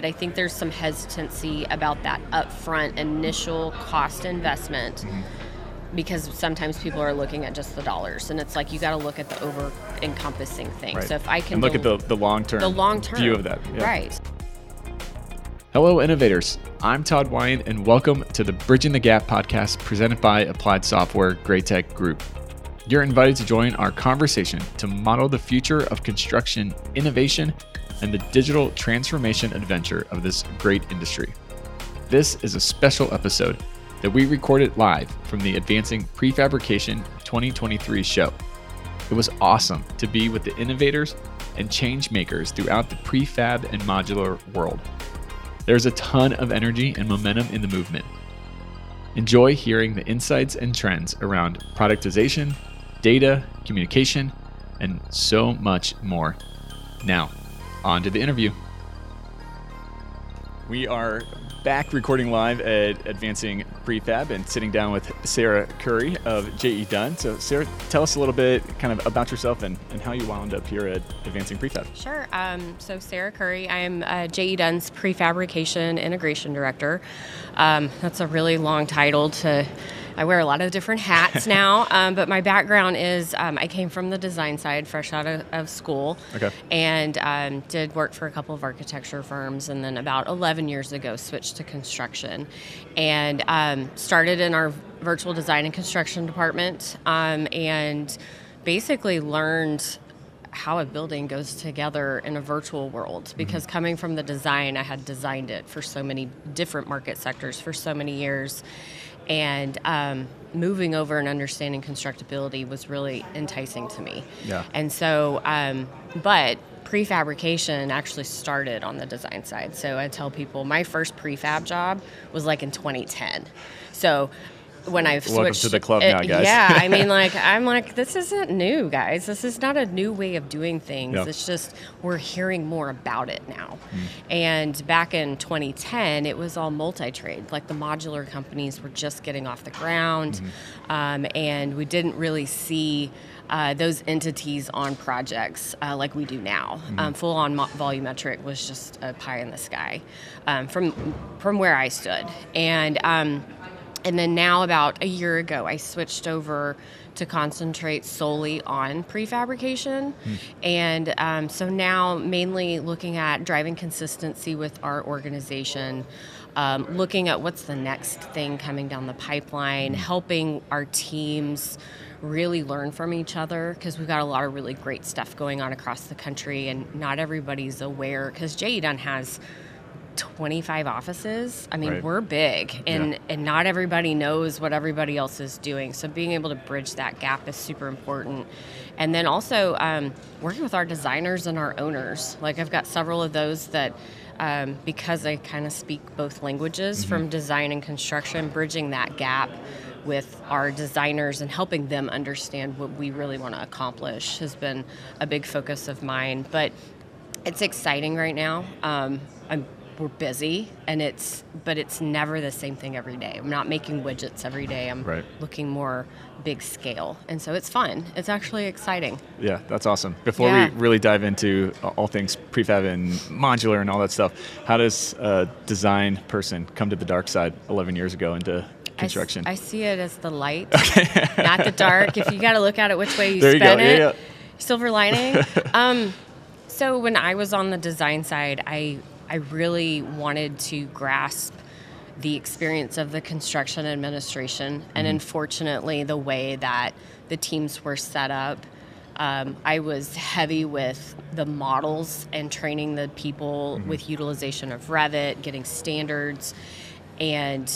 I think there's some hesitancy about that upfront initial cost investment mm-hmm. because sometimes people are looking at just the dollars and it's like you got to look at the over encompassing thing. Right. So if I can and look at the, the long term the long term view of that. yeah. Right. Hello, innovators. I'm Todd Wyant, and welcome to the Bridging the Gap podcast presented by Applied Software GRAITEC Group. You're invited to join our conversation to model the future of construction innovation and the digital transformation adventure of this great industry. This is a special episode that we recorded live from the Advancing Prefabrication 2023 show. It was awesome to be with the innovators and change makers throughout the prefab and modular world. There's a ton of energy and momentum in the movement. Enjoy hearing the insights and trends around productization, data, communication, and so much more. Now, on to the interview. We are back recording live at Advancing Prefab and sitting down with Sara Curry of JE Dunn. So, Sara, tell us a little bit kind of about yourself and, and how you wound up here at Advancing Prefab. Sure. Um, so Sara Curry, I am uh, JE Dunn's prefabrication integration director. Um, that's a really long title to. I wear a lot of different hats now, um, but my background is um, I came from the design side, fresh out of, of school, Okay. and um, did work for a couple of architecture firms, and then about 11 years ago switched to construction, and um, started in our virtual design and construction department, um, and basically learned how a building goes together in a virtual world. Because coming from the design i had designed it for so many different market sectors for so many years and um, moving over and understanding constructability was really enticing to me. Yeah. and so um, but prefabrication actually started on the design side. So i tell people my first prefab job was like in 2010 so when I've switched Welcome to the club now, guys. Yeah, I mean, like I'm like, this isn't new, guys. This is not a new way of doing things. It's just we're hearing more about it now. Mm. And back in 2010, it was all multi-trade. Like the modular companies were just getting off the ground, Mm-hmm. um, and we didn't really see. Uh, those entities on projects uh, like we do now. Mm-hmm. Um, full on mo- volumetric was just a pie in the sky um, from from where I stood, and um, and then now, about a year ago, I switched over to concentrate solely on prefabrication. And um, so now, mainly looking at driving consistency with our organization, um, looking at what's the next thing coming down the pipeline, helping our teams really learn from each other because we've got a lot of really great stuff going on across the country, and not everybody's aware because JE Dunn has 25 offices. I mean, Right. we're big and Yeah. and not everybody knows what everybody else is doing. So being able to bridge that gap is super important. And then also um, working with our designers and our owners. Like I've got several of those that um, because I kind of speak both languages from design and construction, bridging that gap with our designers and helping them understand what we really want to accomplish has been a big focus of mine. But it's exciting right now. Um, I'm, we're busy, and it's but it's never the same thing every day. I'm not making widgets every day. I'm Right. looking more big scale, and so it's fun. It's actually exciting. Yeah, that's awesome. Before Yeah. we really dive into all things prefab and modular and all that stuff, how does a design person come to the dark side 11 years ago into construction? I, see it as the light, not the dark. If you got to look at it which way you There you spin Yeah, it, yeah. silver lining. um, so when I was on the design side, I I really wanted to grasp the experience of the construction administration, and mm-hmm. unfortunately, the way that the teams were set up. Um, I was heavy with the models and training the people mm-hmm. with utilization of Revit, getting standards, and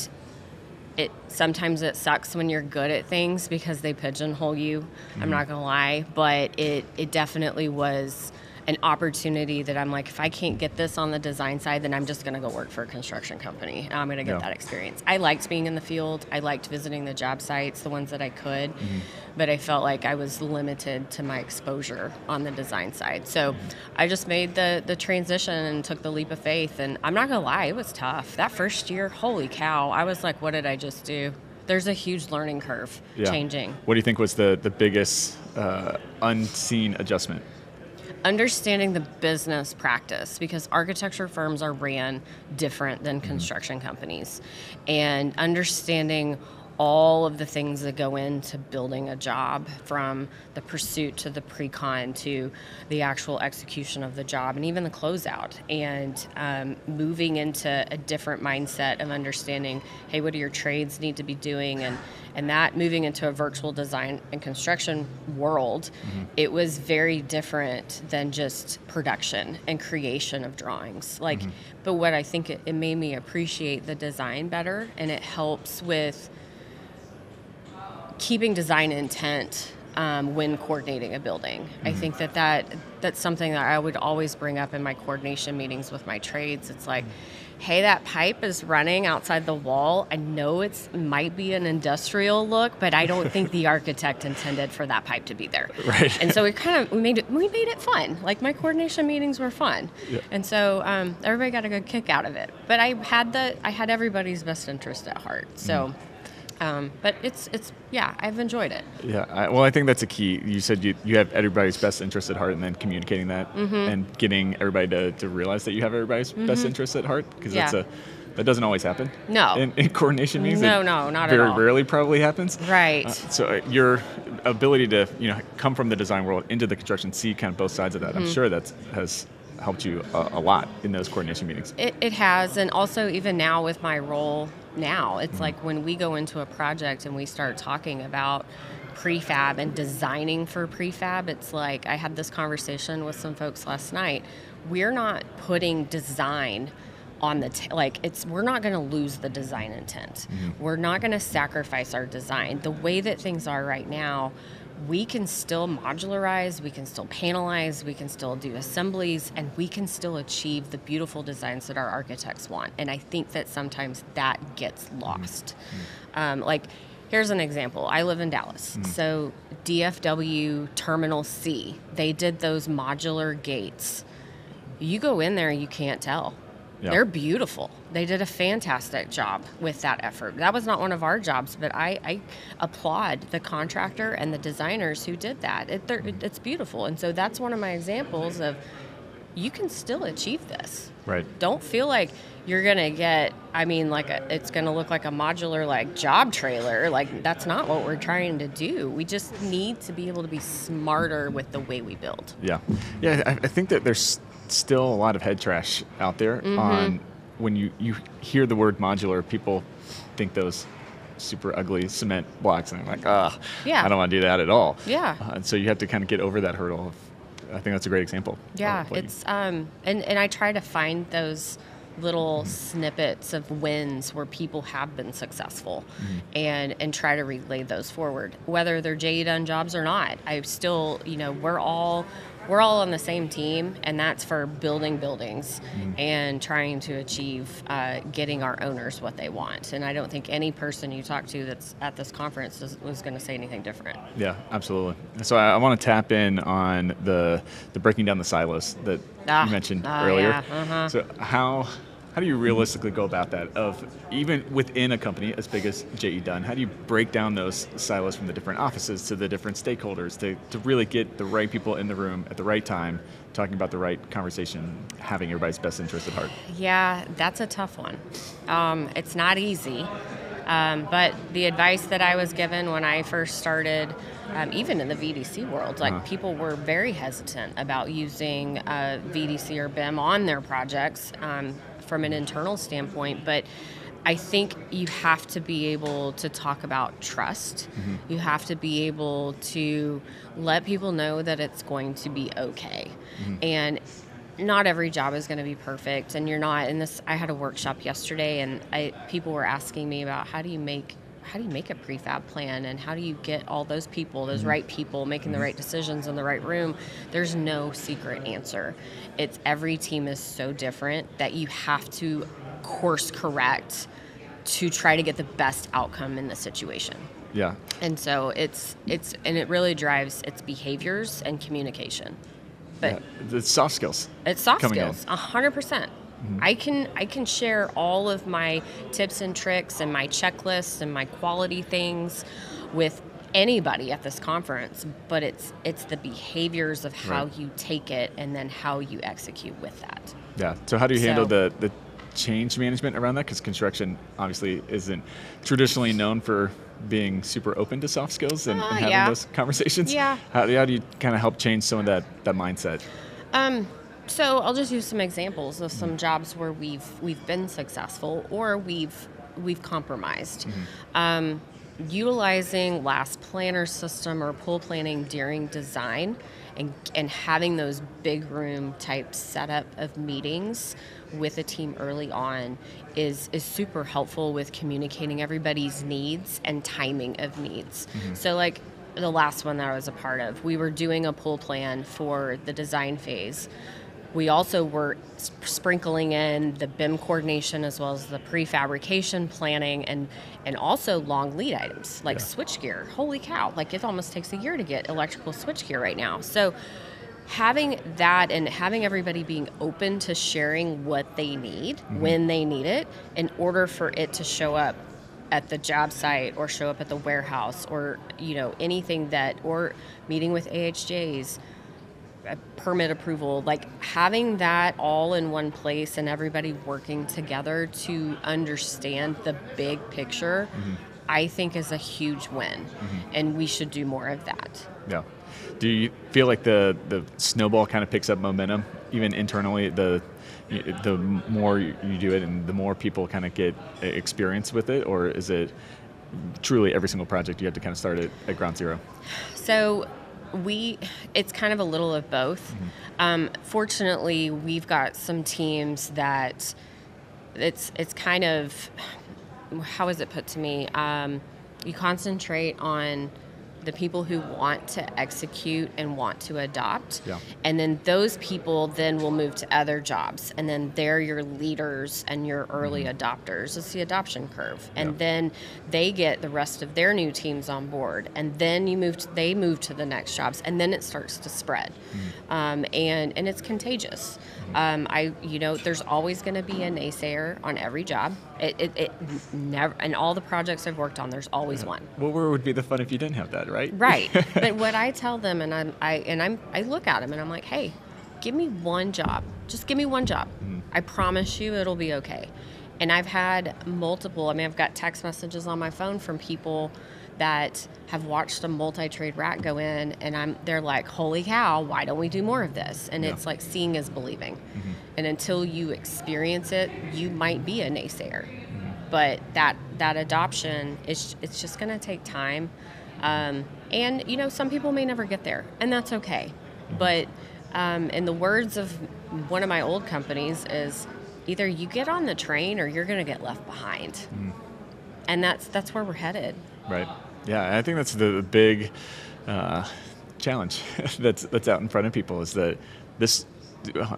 it sometimes it sucks when you're good at things because they pigeonhole you. I'm mm-hmm. not gonna lie, but it it definitely was an opportunity that I'm like, if I can't get this on the design side, then I'm just gonna go work for a construction company. and I'm gonna get Yeah. that experience. I liked being in the field. I liked visiting the job sites, the ones that I could, Mm-hmm. but I felt like I was limited to my exposure on the design side. So I just made the the transition and took the leap of faith. And I'm not gonna lie, it was tough. That first year, holy cow, I was like, what did I just do? There's a huge learning curve Yeah. changing. What do you think was the, the biggest uh, unseen adjustment? Understanding the business practice because architecture firms are ran different than mm-hmm. construction companies and understanding all of the things that go into building a job from the pursuit to the pre-con to the actual execution of the job and even the closeout and um, moving into a different mindset of understanding hey what do your trades need to be doing and and that moving into a virtual design and construction world mm-hmm. it was very different than just production and creation of drawings like mm-hmm. but what i think it, it made me appreciate the design better and it helps with keeping design intent um, when coordinating a building. Mm-hmm. I think that, that that's something that I would always bring up in my coordination meetings with my trades. It's like, hey, that pipe is running outside the wall. I know it might be an industrial look, but I don't think the architect intended for that pipe to be there. Right. And so we kind of we made it we made it fun. Like my coordination meetings were fun, yeah. and so um, everybody got a good kick out of it. But I had the I had everybody's best interest at heart. So. Mm um, but it's it's yeah, I've enjoyed it. Yeah, I, well, I think that's a key. You said you, you have everybody's best interest at heart, and then communicating that mm-hmm. and getting everybody to, to realize that you have everybody's mm-hmm. best interest at heart because yeah. that's a that doesn't always happen. No. In, in coordination meetings. No, no, not very at all. Very rarely probably happens. Right. Uh, so uh, your ability to you know come from the design world into the construction, see kind of both sides of that. Mm-hmm. I'm sure that has helped you a, a, lot in those coordination meetings. It, it has, and also even now with my role now. It's mm-hmm. like when we go into a project and we start talking about prefab and designing for prefab, it's like I had this conversation with some folks last night. We're not putting design on the t- like it's we're not going to lose the design intent. Mm-hmm. We're not going to sacrifice our design. The way that things are right now, we can still modularize, we can still panelize, we can still do assemblies, and we can still achieve the beautiful designs that our architects want. And I think that sometimes that gets lost. Mm-hmm. Um, like, here's an example I live in Dallas. Mm-hmm. So, DFW Terminal C, they did those modular gates. You go in there, you can't tell. Yep. They're beautiful. They did a fantastic job with that effort. That was not one of our jobs, but I, I applaud the contractor and the designers who did that. It, mm-hmm. it's beautiful. And so that's one of my examples of you can still achieve this. Right. Don't feel like you're gonna get. I mean, like a, it's gonna look like a modular like job trailer. Like that's not what we're trying to do. We just need to be able to be smarter with the way we build. Yeah, yeah. I, I think that there's still a lot of head trash out there mm-hmm. on when you, you hear the word modular, people think those super ugly cement blocks, and I'm like, ah, yeah. I don't want to do that at all. Yeah. Uh, and so you have to kind of get over that hurdle. Of, I think that's a great example. Yeah, it's um, and and I try to find those little mm-hmm. snippets of wins where people have been successful mm-hmm. and and try to relay those forward whether they're JE Dunn jobs or not I still you know we're all we're all on the same team, and that's for building buildings mm. and trying to achieve uh, getting our owners what they want. And I don't think any person you talk to that's at this conference is, was going to say anything different. Yeah, absolutely. So I, I want to tap in on the the breaking down the silos that ah, you mentioned uh, earlier. Yeah, uh-huh. So how how do you realistically go about that? Of even within a company as big as JE Dunn, how do you break down those silos from the different offices to the different stakeholders to, to really get the right people in the room at the right time, talking about the right conversation, having everybody's best interest at heart? Yeah, that's a tough one. Um, it's not easy. Um, but the advice that I was given when I first started, um, even in the VDC world, like uh-huh. people were very hesitant about using uh, VDC or BIM on their projects. Um, from an internal standpoint, but I think you have to be able to talk about trust. Mm-hmm. You have to be able to let people know that it's going to be okay. Mm-hmm. And not every job is going to be perfect and you're not in this I had a workshop yesterday and I people were asking me about how do you make how do you make a prefab plan and how do you get all those people those mm-hmm. right people making the mm-hmm. right decisions in the right room? There's no secret answer. It's every team is so different that you have to course correct to try to get the best outcome in the situation. Yeah. And so it's it's and it really drives its behaviors and communication. But yeah, it's soft skills it's soft skills a hundred percent Mm-hmm. I can I can share all of my tips and tricks and my checklists and my quality things with anybody at this conference, but it's it's the behaviors of how Right. you take it and then how you execute with that. Yeah. So how do you handle the the change management around that? Because construction obviously isn't traditionally known for being super open to soft skills and, Uh, and having yeah. those conversations. Yeah. How, how do you kind of help change some of that that mindset? Um, so I'll just use some examples of some jobs where we've we've been successful or we've we've compromised. Um, utilizing last planner system or pull planning during design and, and having those big room type setup of meetings with a team early on is, is super helpful with communicating everybody's needs and timing of needs. So like the last one that I was a part of, we were doing a pull plan for the design phase. We also were sprinkling in the BIM coordination as well as the prefabrication planning and and also long lead items like Yeah. switchgear. Holy cow! Like it almost takes a year to get electrical switchgear right now. So having that and having everybody being open to sharing what they need mm-hmm. when they need it in order for it to show up at the job site or show up at the warehouse or you know anything that or meeting with AHJs permit approval like having that all in one place and everybody working together to understand the big picture mm-hmm. I think is a huge win mm-hmm. and we should do more of that. Yeah. Do you feel like the the snowball kind of picks up momentum even internally? The the more you do it and the more people kind of get experience with it, or is it truly every single project you have to kind of start it at ground zero? So we it's kind of a little of both. Um, fortunately, we've got some teams that it's it's kind of how is it put to me? Um, you concentrate on the people who want to execute and want to adopt. Yeah. and then those people then will move to other jobs and then they're your leaders and your early adopters. It's the adoption curve. And Yeah. then they get the rest of their new teams on board and then you move to, they move to the next jobs and then it starts to spread. Um, and and it's contagious. Um, I you know there's always going to be a naysayer on every job it, it, it never and all the projects I've worked on there's always one Well, where would be the fun if you didn't have that, right? Right. but what I tell them and I'm I and I'm I look at them and I'm like, "Hey, give me one job. Just give me one job. Mm-hmm. I promise you it'll be okay." And I've had multiple, I mean, I've got text messages on my phone from people that have watched a multi-trade rack go in and I'm they're like, "Holy cow, why don't we do more of this?" And Yeah. it's like seeing is believing. And until you experience it, you might be a naysayer. But that that adoption is it's just going to take time. Um, and you know some people may never get there and that's okay. But um, in the words of one of my old companies is either you get on the train or you're going to get left behind. And that's that's where we're headed Right. Yeah, I think that's the big uh, challenge that's that's out in front of people is that this,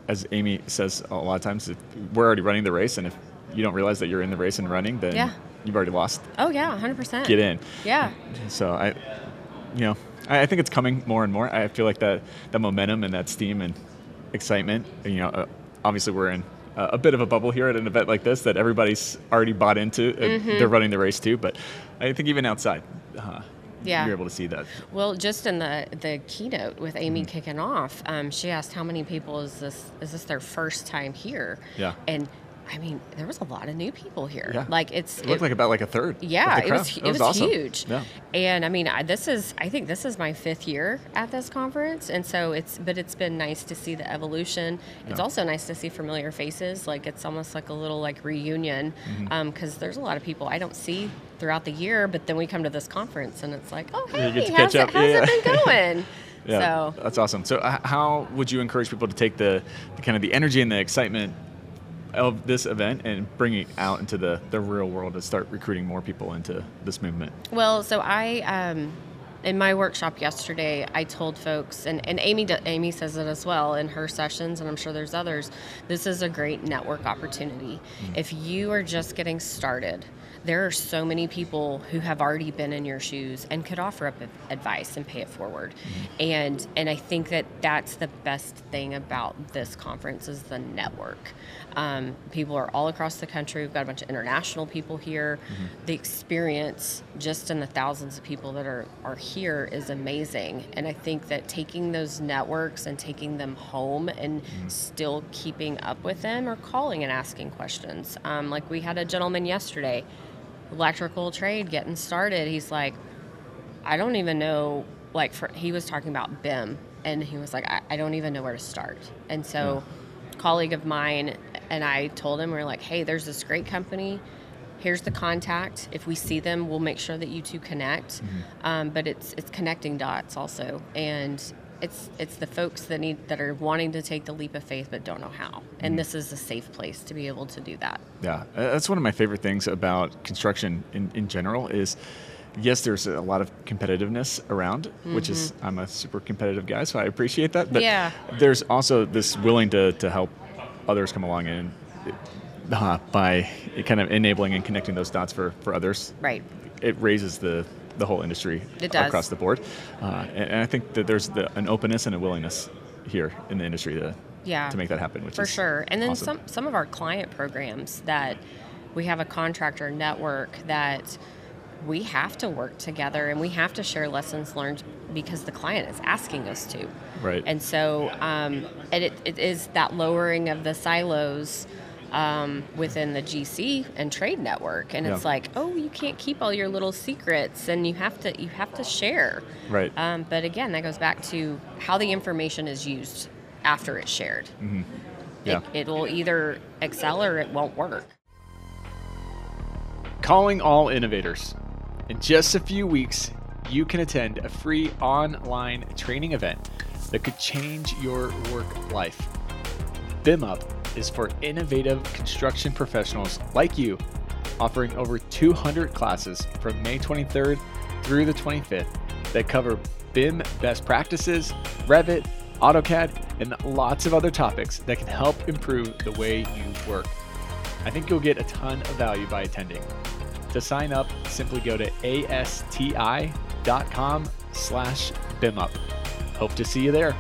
as Amy says a lot of times, we're already running the race, and if you don't realize that you're in the race and running, then Yeah. you've already lost. oh yeah 100% Get in. yeah So I, you know, I, I think it's coming more and more. I feel like that that momentum and that steam and excitement. You know, uh, obviously we're in a, a bit of a bubble here at an event like this that everybody's already bought into. Mm-hmm. They're running the race too, but I think even outside, uh, Yeah. you're able to see that. Well, just in the the keynote with Amy Mm-hmm. kicking off, um, she asked how many people is this is this their first time here? Yeah. And I mean, there was a lot of new people here. Yeah. Like it's It looked like about like a third. yeah, it was it was, awesome. huge. Yeah. And I mean, I, this is I think this is my fifth year at this conference, and so it's but it's been nice to see the evolution. It's Yeah. also nice to see familiar faces. Like it's almost like a little like reunion Mm-hmm. because there's a lot of people I don't see throughout the year, but then we come to this conference and it's like, oh hey, how's, catch it, up. how's Yeah, it been going? Yeah, So that's awesome. So, h- how would you encourage people to take the, the kind of the energy and the excitement of this event and bring it out into the, the real world to start recruiting more people into this movement? Well, so I um, in my workshop yesterday, I told folks, and, and Amy Amy says it as well in her sessions, and I'm sure there's others. This is a great network opportunity. Mm-hmm. If you are just getting started, there are so many people who have already been in your shoes and could offer up advice and pay it forward. Mm-hmm. And and I think that that's the best thing about this conference is the network. Um, people are all across the country. We've got a bunch of international people here. Mm-hmm. The experience, just in the thousands of people that are are here, is amazing. And I think that taking those networks and taking them home and mm-hmm. still keeping up with them or calling and asking questions. Um, like we had a gentleman yesterday electrical trade getting started, he's like, I don't even know. Like, for, he was talking about BIM, and he was like, I, I don't even know where to start. And so, colleague of mine and I told him, we are like, hey, there's this great company. Here's the contact. If we see them, we'll make sure that you two connect. Mm-hmm. Um, but it's it's connecting dots also, and it's it's the folks that need that are wanting to take the leap of faith but don't know how and mm this is a safe place to be able to do that yeah that's one of my favorite things about construction in, in general is yes there's a lot of competitiveness around mm-hmm. which is mm-hmm. i'm a super competitive guy so i appreciate that but yeah. there's also this willing to, to help others come along and uh, by kind of enabling and connecting those dots for, for others right it raises the the whole industry across the board. Uh, and, and, I think that there's the, an openness and a willingness here in the industry to yeah, to make that happen. Which is for sure. And then awesome. some some of our client programs that we have a contractor network that we have to work together and we have to share lessons learned because the client is asking us to. Right. And so, um, and it, it is that lowering of the silos um, within the GC and trade network, and yeah. it's like, oh, you can't keep all your little secrets, and you have to you have to share. Right. Um, but again, that goes back to how the information is used after it's shared. Mm-hmm. Yeah. It, it will either excel or it won't work. Calling all innovators. In just a few weeks, you can attend a free online training event that could change your work life. BIM Up is for innovative construction professionals like you, offering over 200 classes from May 23rd through the 25th that cover BIM best practices, Revit, AutoCAD, and lots of other topics that can help improve the way you work. I think you'll get a ton of value by attending. To sign up, simply go to asti.com slash BIMUP. Hope to see you there.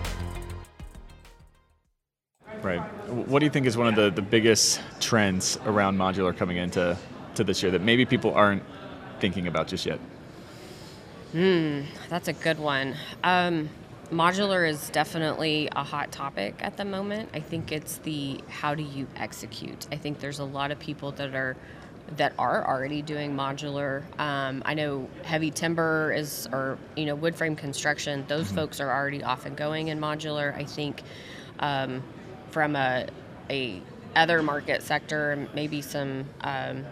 What do you think is one of the, the biggest trends around modular coming into to this year that maybe people aren't thinking about just yet? Hmm, that's a good one. Um, modular is definitely a hot topic at the moment. I think it's the how do you execute. I think there's a lot of people that are that are already doing modular. Um, I know heavy timber is, or you know, wood frame construction. Those mm-hmm. folks are already off and going in modular. I think um, from a, a other market sector, maybe some um,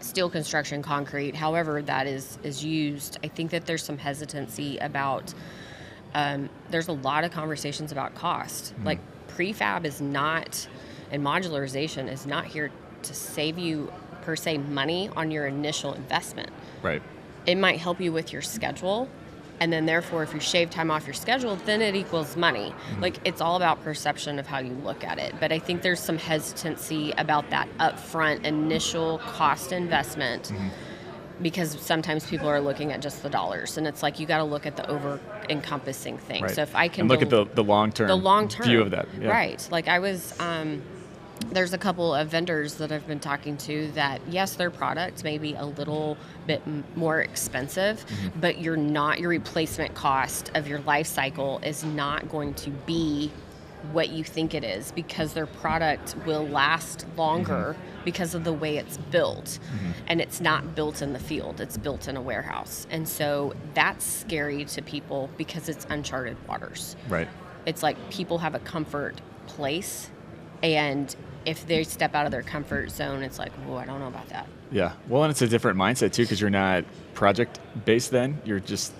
steel construction, concrete, however that is is used. I think that there's some hesitancy about. Um, there's a lot of conversations about cost. Mm-hmm. Like prefab is not, and modularization is not here to save you per se money on your initial investment. Right. It might help you with your schedule and then therefore if you shave time off your schedule then it equals money mm-hmm. like it's all about perception of how you look at it but i think there's some hesitancy about that upfront initial cost investment mm-hmm. because sometimes people are looking at just the dollars and it's like you got to look at the over encompassing thing right. so if i can and look del- at the, the long term the long term view of that yeah. right like i was um, there's a couple of vendors that I've been talking to that yes, their product may be a little bit more expensive, mm-hmm. but you're not your replacement cost of your life cycle is not going to be what you think it is because their product will last longer mm-hmm. because of the way it's built. Mm-hmm. And it's not built in the field, it's built in a warehouse. And so that's scary to people because it's uncharted waters. Right. It's like people have a comfort place and if they step out of their comfort zone, it's like, oh, I don't know about that. Yeah. Well, and it's a different mindset too, because you're not project based then. You're just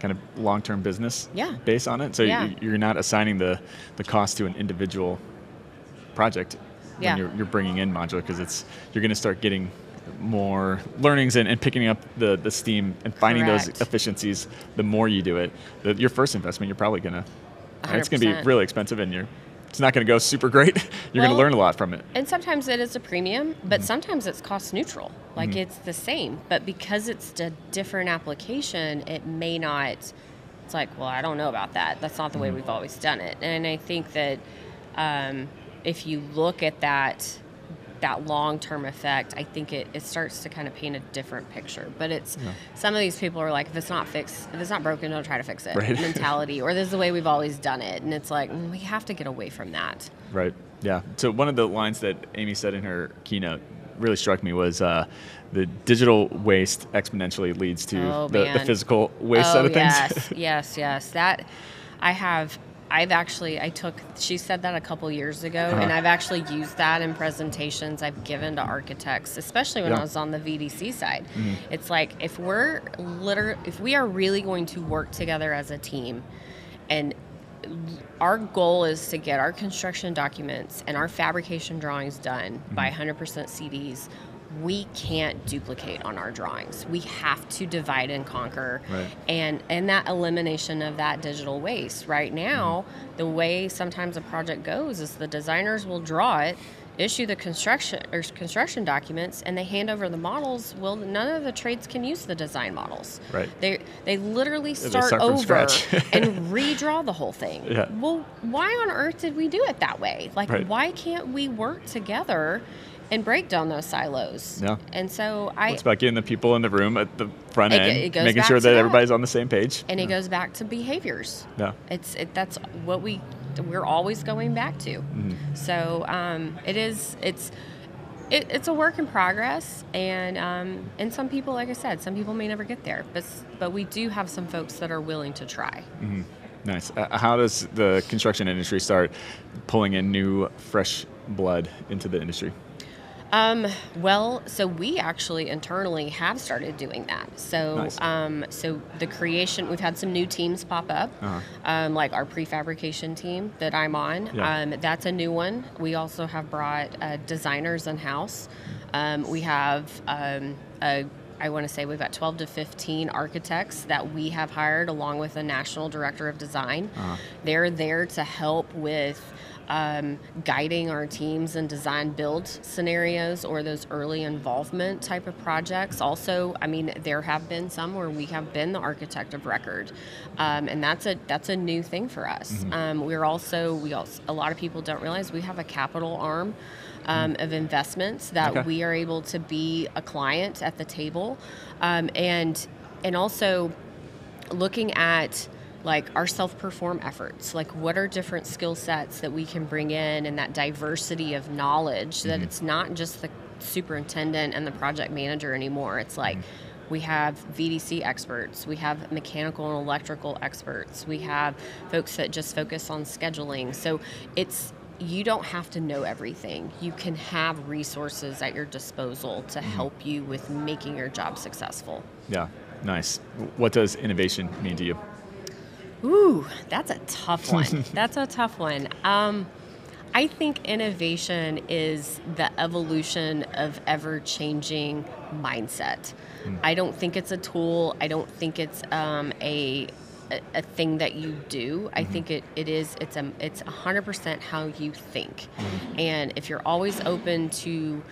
kind of long term business yeah. based on it. So yeah. you're not assigning the, the cost to an individual project when yeah. you're, you're bringing in modular because it's you're going to start getting more learnings and, and picking up the, the steam and finding those efficiencies, the more you do it, the, your first investment, you're probably gonna, it's gonna be really expensive, and you're, it's not gonna go super great. you're gonna learn a lot from it. And sometimes it is a premium, but Mm-hmm. sometimes it's cost neutral. Like it's the same, but because it's a different application, it may not. It's like, well, I don't know about that. That's not the way Mm-hmm. we've always done it. And I think that um, if you look at that that long term effect, I think it, it starts to kind of paint a different picture. But it's some of these people are like, if it's not fixed, if it's not broken, don't try to fix it Right. mentality, or this is the way we've always done it. And it's like, mm, we have to get away from that. Right. Yeah. So one of the lines that Amy said in her keynote really struck me was uh, the digital waste exponentially leads to Oh, the, the physical waste oh, side of things. Yes, yes, yes. That I have. I've actually I took. She said that a couple years ago, and Uh-huh. I've actually used that in presentations I've given to architects, especially when Yeah. I was on the VDC side. Mhm. It's like if we're liter- if we are really going to work together as a team, and our goal is to get our construction documents and our fabrication drawings done by 100% CDs. We can't duplicate on our drawings. We have to divide and conquer. Right. And and that elimination of that digital waste. Right now, the way sometimes a project goes is the designers will draw it, issue the construction or construction documents, and they hand over the models. Well, none of the trades can use the design models. Right. They they literally they start, start over and redraw the whole thing. Yeah. Well, why on earth did we do it that way? Like, Right. why can't we work together and break down those silos? Yeah. And so I It's about getting the people in the room at the front It end, it making sure that, that. everybody's on the same page. and it goes back to behaviors. Yeah. It's it, that's what we we're always going back to. Mm-hmm. So um, it is it's. It, it's a work in progress, and um, and some people, like I said, some people may never get there, but but we do have some folks that are willing to try. Nice. Uh, how does the construction industry start pulling in new, fresh blood into the industry? Um, well, so we actually internally have started doing that. So, Nice. um, so the creation, we've had some new teams pop up, Uh-huh. um, like our prefabrication team that I'm on. Yeah. Um, that's a new one. We also have brought uh, designers in house. Um, we have, um, a, I want to say we've got 12 to 15 architects that we have hired along with a national director of design. Uh-huh. They're there to help with um, guiding our teams in design build scenarios or those early involvement type of projects. Also, I mean, there have been some where we have been the architect of record, um, and that's a that's a new thing for us. Um, we're also we also a lot of people don't realize we have a capital arm. Um, of investments that Okay. we are able to be a client at the table, um, and and also looking at like our self-perform efforts like what are different skill sets that we can bring in and that diversity of knowledge that mm-hmm. it's not just the superintendent and the project manager anymore it's like mm-hmm. we have VDC experts, we have mechanical and electrical experts, we have folks that just focus on scheduling. So it's you don't have to know everything. You can have resources at your disposal to mm-hmm. help you with making your job successful. Yeah. Nice. What does innovation mean to you? Ooh, that's a tough one. that's a tough one. Um, I think innovation is the evolution of ever changing mindset. I don't think it's a tool. I don't think it's um, a, a a thing that you do. I think it, it is it's a it's hundred percent how you think, and if you're always open to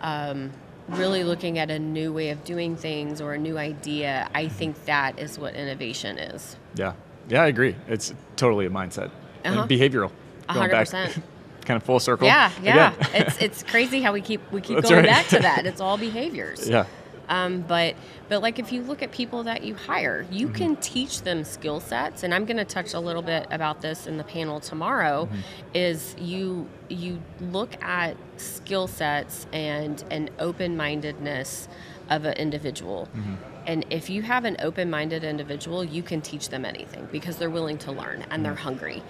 um, really looking at a new way of doing things or a new idea, I think that is what innovation is. Yeah. Yeah, I agree. It's totally a mindset Uh-huh. and behavioral. Going hundred back, percent. kind of full circle. Yeah, yeah. It's it's crazy how we keep we keep That's going right. back to that. It's all behaviors. yeah. Um, but but like if you look at people that you hire, you Mm-hmm. can teach them skill sets, and I'm going to touch a little bit about this in the panel tomorrow. Mm-hmm. Is you you look at skill sets and an open mindedness of an individual. Mm-hmm. And if you have an open minded individual, you can teach them anything because they're willing to learn and they're Mm-hmm. hungry.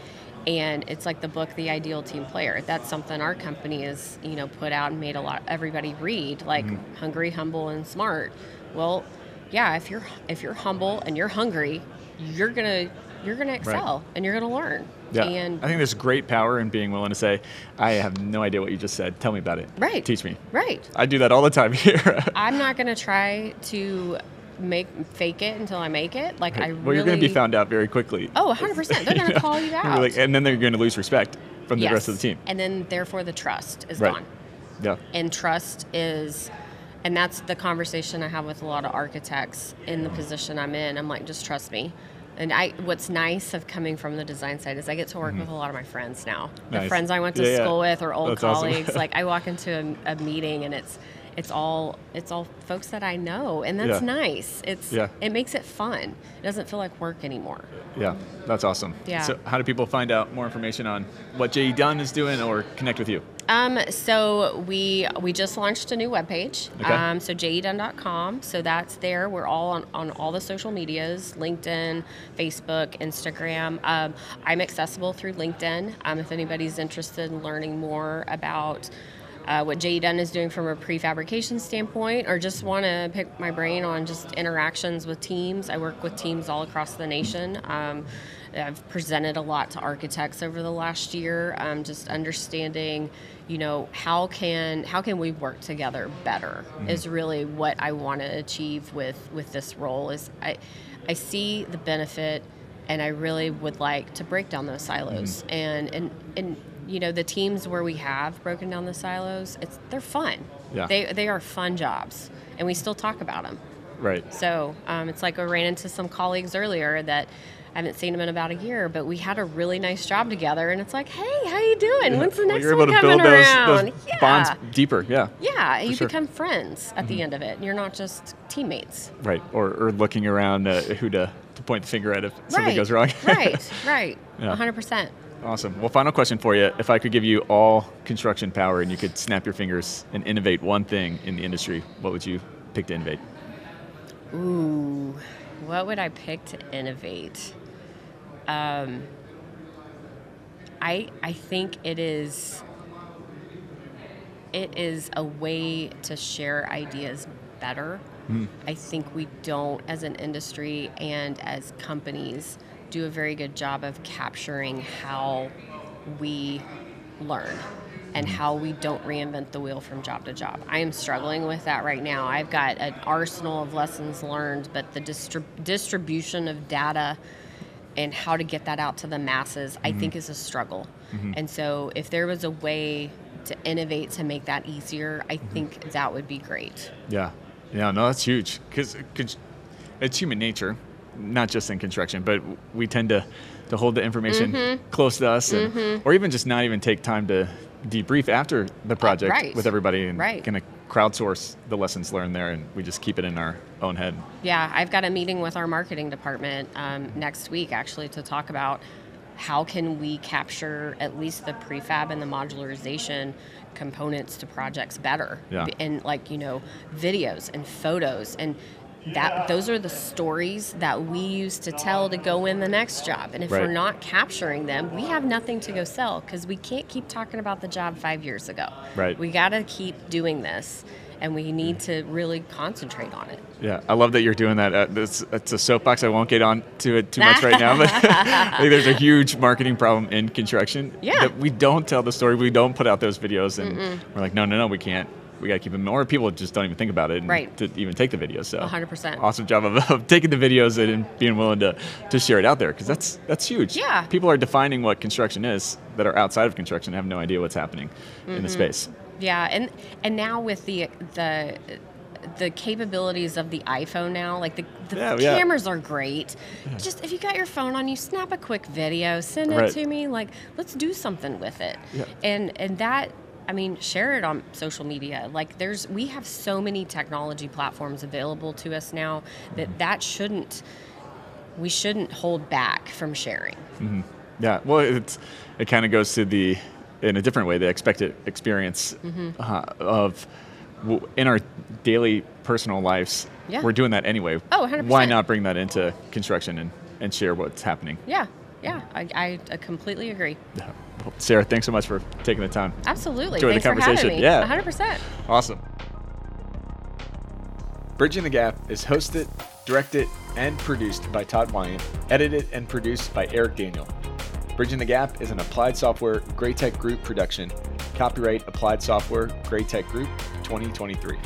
And it's like the book, The Ideal Team Player. That's something our company has, you know, put out and made a lot everybody read, like Mm-hmm. hungry, humble, and smart. Well, yeah, if you're if you're humble and you're hungry, you're gonna you're going to excel and you're going to learn. Yeah. And I think there's great power in being willing to say, I have no idea what you just said. Tell me about it. Right. Teach me. right. I do that all the time here. I'm not going to try to make fake it until I make it. Like I well, really you're going to be found out very quickly. Oh, 100%. They're going to call you out. like- and then they're going to lose respect from the rest of the team. And then therefore the trust is Right. gone. Yeah. and trust is and that's the conversation i have with a lot of architects in the position i'm in i'm like just trust me and i what's nice of coming from the design side is i get to work with a lot of my friends now Nice. the Mm-hmm. Friends i went to Yeah, yeah. school with or old That's awesome. colleagues like i walk into a, a meeting and it's it's all it's all folks that i know and that's Yeah. nice it's Yeah. it makes it fun it doesn't feel like work anymore Yeah. That's awesome. Yeah. So, how do people find out more information on what J.E. Dunn is doing or connect with you? Um, so we we just launched a new webpage. Okay. Um, so jedunn.com. So that's there. We're all on, on all the social medias: LinkedIn, Facebook, Instagram. Um, I'm accessible through LinkedIn. Um, if anybody's interested in learning more about uh, what JE Dunn is doing from a prefabrication standpoint, or just want to pick my brain on just interactions with teams. I work with teams all across the nation. Um, I've presented a lot to architects over the last year, um, just understanding, you know, how can how can we work together better is really what I want to achieve with with this role. Is I I see the benefit, and I really would like to break down those silos and and and you know the teams where we have broken down the silos, it's they're fun. Yeah. They they are fun jobs, and we still talk about them. Right. So um, it's like I ran into some colleagues earlier that I haven't seen them in about a year, but we had a really nice job together, and it's like, hey, how are you doing? When's the Well, next you're one able to coming build those, around? those yeah. bonds deeper. Yeah. Yeah, you sure. become friends at Mm-hmm. the end of it. and You're not just teammates. Right. Or, or looking around uh, who to, to point the finger at if something right. goes wrong. right. Right. Yeah. 100%. Awesome. Well, final question for you. If I could give you all construction power and you could snap your fingers and innovate one thing in the industry, what would you pick to innovate? Ooh, what would I pick to innovate? Um, I I think it is it is a way to share ideas better. I think we don't, as an industry and as companies, do a very good job of capturing how we learn and how we don't reinvent the wheel from job to job. I am struggling with that right now. I've got an arsenal of lessons learned, but the distrib- distribution of data and how to get that out to the masses, I mm-hmm. think is a struggle. Mm-hmm. And so if there was a way to innovate to make that easier, I mm-hmm. think that would be great. Yeah. Yeah, no, that's huge because it's human nature, not just in construction, but we tend to, to hold the information Mm-hmm. close to us and, or even just not even take time to debrief after the project right. with everybody and Right. kind of crowdsource the lessons learned there and we just keep it in our own head. Yeah, I've got a meeting with our marketing department um, next week actually to talk about how can we capture at least the prefab and the modularization components to projects better Yeah. and like you know videos and photos and that those are the stories that we use to tell to go in the next job and if Right. we're not capturing them we have nothing to go sell because we can't keep talking about the job five years ago Right. we got to keep doing this and we need to really concentrate on it Yeah, I love that you're doing that. Uh, it's, it's a soapbox. I won't get on to it too much right now, but I think there's a huge marketing problem in construction. Yeah. That we don't tell the story. We don't put out those videos, and we're like, no, no, no, we can't. We got to keep them. Or people just don't even think about it and Right. to even take the videos. So 100%. Awesome job of, of taking the videos and being willing to, to share it out there because that's that's huge. Yeah. People are defining what construction is that are outside of construction and have no idea what's happening in Mm-hmm. the space. Yeah, and and now with the the the capabilities of the iPhone now, like the, the Yeah, yeah. cameras are great. Just if you got your phone on you, snap a quick video, send it Right. to me. Like, let's do something with it. Yeah. And and that I mean, share it on social media. Like there's we have so many technology platforms available to us now that Mm-hmm. that shouldn't we shouldn't hold back from sharing. Yeah, well, it's it kind of goes to the in a different way the expected experience Mm-hmm. uh, of in our daily personal lives. Yeah. We're doing that anyway. Oh, 100%. Why not bring that into construction and, and share what's happening? Yeah, yeah, I, I, I completely agree. Yeah. Sara, thanks so much for taking the time. Absolutely. Enjoy the Thanks for conversation. Yeah. 100%. Awesome. Bridging the Gap is hosted, directed, and produced by Todd Wyant, edited and produced by Eric Daniel. Bridging the Gap is an Applied Software GRAITEC Group production. Copyright Applied Software GRAITEC Group 2023.